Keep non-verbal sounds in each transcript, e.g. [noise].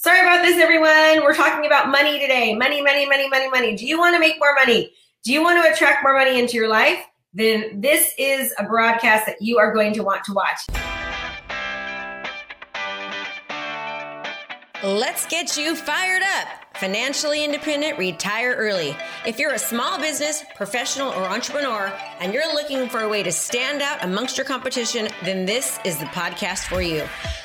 Sorry about this, everyone. We're talking about money today. Money, money, money, money, money. Do you want to make more money? Do you want to attract more money into your life? Then this is a broadcast that you are going to want to watch. Let's get you fired up. Financially independent, retire early. If you're a small business, professional, or entrepreneur, and you're looking for a way to stand out amongst your competition, then this is the podcast for you.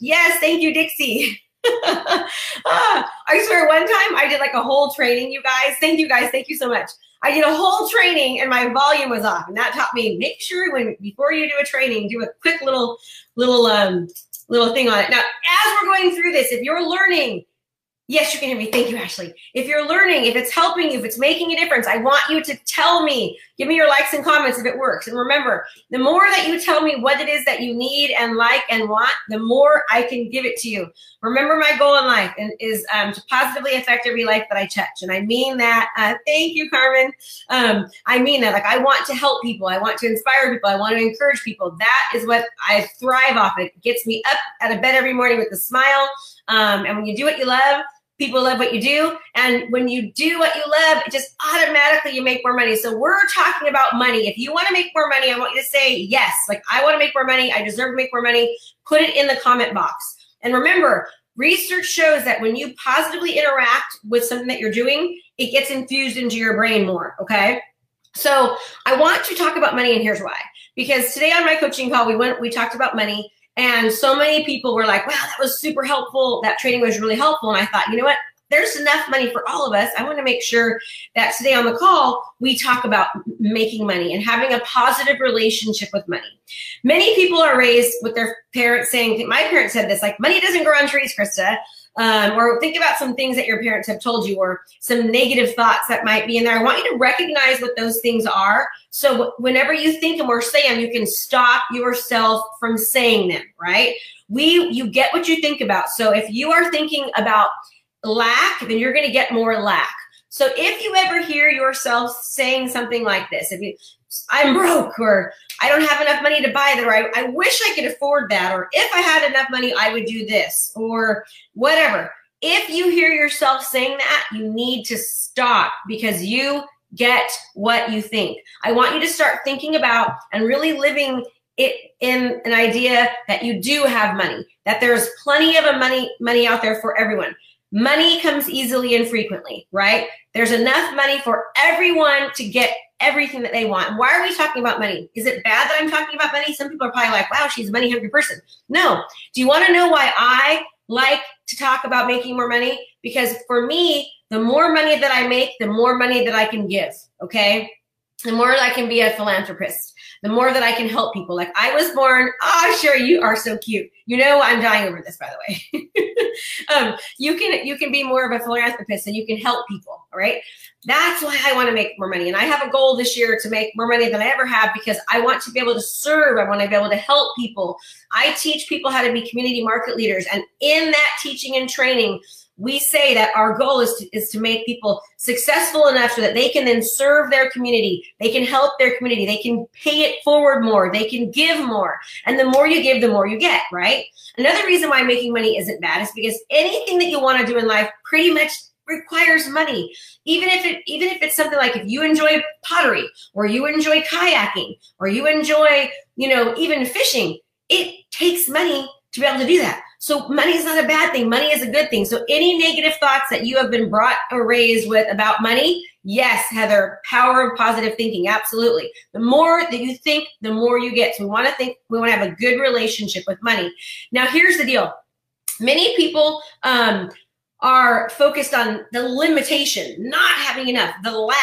Yes, thank you, Dixie. [laughs] ah, I swear, one time I did like a whole training, you guys. Thank you guys. Thank you so much. I did a whole training and my volume was off, and that taught me make sure when before you do a training, do a quick little little um little thing on it. Now, as we're going through this, if you're learning Yes, you can hear me. Thank you, Ashley. If you're learning, if it's helping you, if it's making a difference, I want you to tell me. Give me your likes and comments if it works. And remember, the more that you tell me what it is that you need and like and want, the more I can give it to you. Remember, my goal in life is um, to positively affect every life that I touch. And I mean that. Uh, thank you, Carmen. Um, I mean that. Like, I want to help people. I want to inspire people. I want to encourage people. That is what I thrive off. It gets me up out of bed every morning with a smile. Um, and when you do what you love, people love what you do. And when you do what you love it just automatically you make more money. So we're talking about money. If you want to make more money i want you to say yes. Like i want to make more money. I deserve to make more money. Put it in the comment box. And remember research shows that when you positively interact with something that you're doing it gets infused into your brain more okay? So i want to talk about money and here's why. Because today on my coaching call we went we talked about money and so many people were like, wow, that was super helpful. That training was really helpful. And I thought, you know what? There's enough money for all of us. I want to make sure that today on the call, we talk about making money and having a positive relationship with money. Many people are raised with their parents saying, my parents said this, like, money doesn't grow on trees, Krista. Um, or think about some things that your parents have told you or some negative thoughts that might be in there. I want you to recognize what those things are. So whenever you think them or say them, you can stop yourself from saying them, right? We, you get what you think about. So if you are thinking about lack, then you're going to get more lack. So if you ever hear yourself saying something like this, if you, I'm broke or I don't have enough money to buy that or I, I wish I could afford that or if I had enough money, I would do this or whatever. If you hear yourself saying that, you need to stop because you get what you think. I want you to start thinking about and really living it in an idea that you do have money, that there's plenty of a money money out there for everyone. Money comes easily and frequently, right? There's enough money for everyone to get everything that they want. Why are we talking about money? Is it bad that I'm talking about money? Some people are probably like, wow, she's a money hungry person. No. Do you want to know why I like to talk about making more money? Because for me, the more money that I make, the more money that I can give. Okay. The more I can be a philanthropist the more that I can help people. Like I was born, oh, sure, you are so cute. You know, I'm dying over this, by the way. [laughs] um, you can you can be more of a philanthropist and you can help people. All right. That's why I want to make more money. And I have a goal this year to make more money than I ever have because I want to be able to serve. I want to be able to help people. I teach people how to be community market leaders. And in that teaching and training, we say that our goal is to, is to make people successful enough so that they can then serve their community. They can help their community. They can pay it forward more. They can give more. And the more you give the more you get right? Another reason why making money isn't bad is because anything that you want to do in life pretty much requires money. Even if it even if it's something like if you enjoy pottery or you enjoy kayaking or you enjoy you know even fishing it takes money to be able to do that so money is not a bad thing. Money is a good thing. So any negative thoughts that you have been brought or raised with about money, yes, Heather, power of positive thinking. Absolutely. The more that you think, the more you get. So we want to think, we want to have a good relationship with money. Now, here's the deal. Many people um, are focused on the limitation, not having enough, the lack.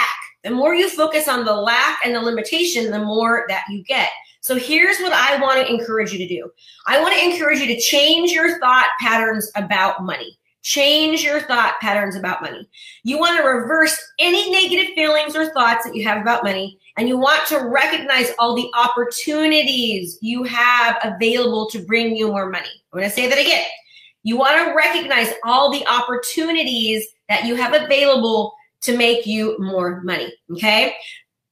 The more you focus on the lack and the limitation, the more that you get. So here's what I want to encourage you to do. I want to encourage you to change your thought patterns about money. Change your thought patterns about money. You want to reverse any negative feelings or thoughts that you have about money, and you want to recognize all the opportunities you have available to bring you more money. I'm going to say that again. You want to recognize all the opportunities that you have available to make you more money. Okay.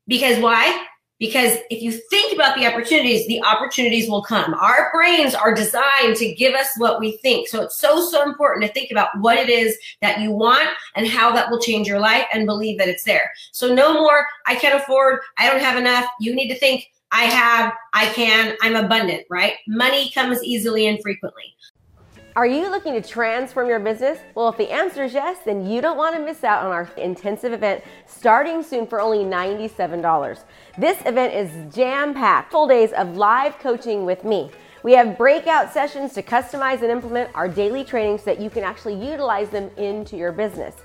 Because why? Because if you think about the opportunities, the opportunities will come. Our brains are designed to give us what we think. So it's so, so important to think about what it is that you want and how that will change your life and believe that it's there. So no more, I can't afford, I don't have enough. You need to think, I have, I can, I'm abundant, right? Money comes easily and frequently. Are you looking to transform your business? Well, if the answer is yes, then you don't want to miss out on our intensive event starting soon for only $97. This event is jam packed, full days of live coaching with me. We have breakout sessions to customize and implement our daily training so that you can actually utilize them into your business.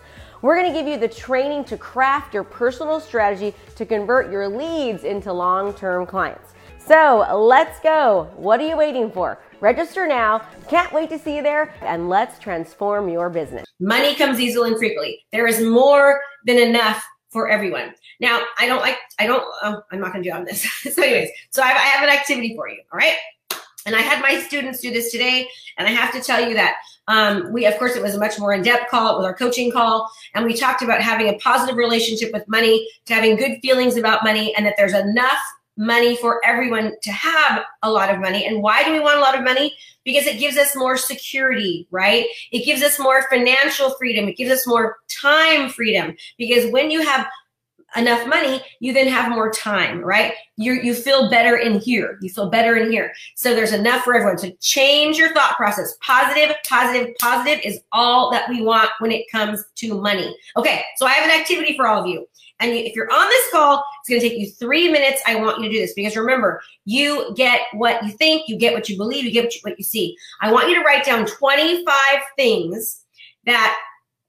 We're to give you the training to craft your personal strategy to convert your leads into long term clients. So let's go. What are you waiting for? Register now. Can't wait to see you there and let's transform your business. Money comes easily and frequently. There is more than enough for everyone. Now, I don't like, I don't, oh, I'm not going to do on this. [laughs] so, anyways, so I have, I have an activity for you. All right. And I had my students do this today. And I have to tell you that um, we, of course, it was a much more in depth call. with our coaching call. And we talked about having a positive relationship with money, to having good feelings about money, and that there's enough money for everyone to have a lot of money. And why do we want a lot of money? Because it gives us more security, right? It gives us more financial freedom. It gives us more time freedom. Because when you have enough money, you then have more time, right? You you feel better in here. You feel better in here. So there's enough for everyone. So change your thought process. Positive, positive, positive is all that we want when it comes to money. Okay, so I have an activity for all of you. And if you're on this call, it's going to take you three minutes. I want you to do this because remember, you get what you think, you get what you believe, you get what you, what you see. I want you to write down 25 things that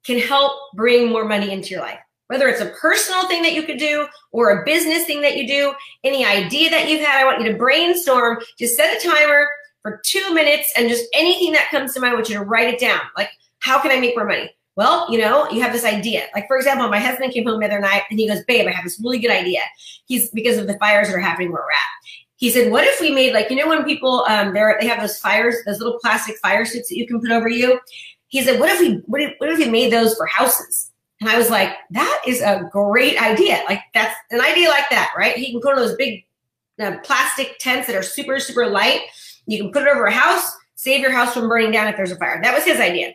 can help bring more money into your life. Whether it's a personal thing that you could do or a business thing that you do, any idea that you've had, I want you to brainstorm. Just set a timer for two minutes and just anything that comes to mind, I want you to write it down. Like, how can I make more money? Well, you know, you have this idea. Like, for example, my husband came home the other night and he goes, Babe, I have this really good idea. He's because of the fires that are happening where we're at. He said, What if we made like, you know, when people um they have those fires, those little plastic fire suits that you can put over you? He said, What if we what if, what if we made those for houses? And I was like, that is a great idea. Like that's an idea like that, right? He can put on those big uh, plastic tents that are super, super light. You can put it over a house, save your house from burning down if there's a fire. That was his idea.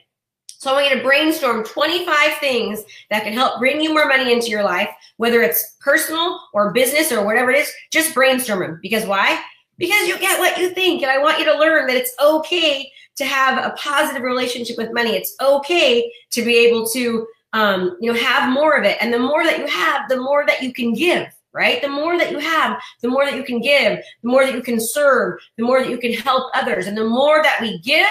So I want you to brainstorm 25 things that can help bring you more money into your life, whether it's personal or business or whatever it is, just brainstorm them. Because why? Because you get what you think. And I want you to learn that it's okay to have a positive relationship with money. It's okay to be able to, um, you know, have more of it. And the more that you have, the more that you can give right? The more that you have, the more that you can give, the more that you can serve, the more that you can help others. And the more that we give,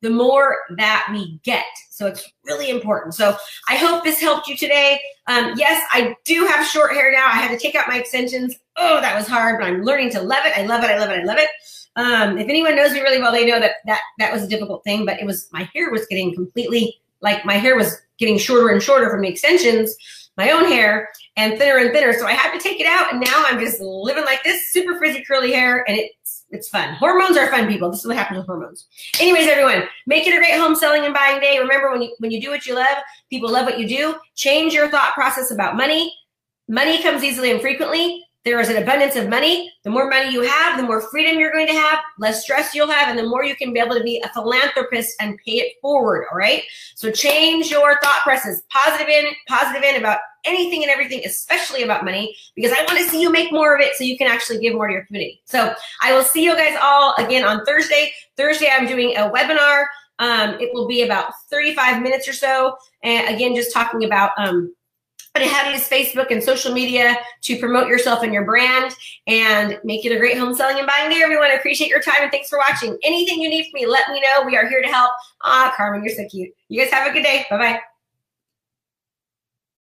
the more that we get. So it's really important. So I hope this helped you today. Um, yes, I do have short hair now. I had to take out my extensions. Oh, that was hard, but I'm learning to love it. I love it. I love it. I love it. Um, if anyone knows me really well, they know that that that was a difficult thing. But it was my hair was getting completely like my hair was getting shorter and shorter from the extensions, my own hair, and thinner and thinner. So I had to take it out, and now I'm just living like this, super frizzy curly hair, and it's it's fun. Hormones are fun, people. This is what happens with hormones. Anyways, everyone, make it a great home selling and buying day. Remember, when you when you do what you love, people love what you do. Change your thought process about money. Money comes easily and frequently. There is an abundance of money. The more money you have, the more freedom you're going to have, less stress you'll have, and the more you can be able to be a philanthropist and pay it forward. All right. So change your thought process, positive in, positive in about anything and everything, especially about money, because I want to see you make more of it so you can actually give more to your community. So I will see you guys all again on Thursday. Thursday, I'm doing a webinar. Um, it will be about 35 minutes or so. And again, just talking about um, how to use Facebook and social media to promote yourself and your brand and make it a great home selling and buying day, everyone. I appreciate your time and thanks for watching. Anything you need from me, let me know. We are here to help. Ah, Carmen, you're so cute. You guys have a good day. Bye bye.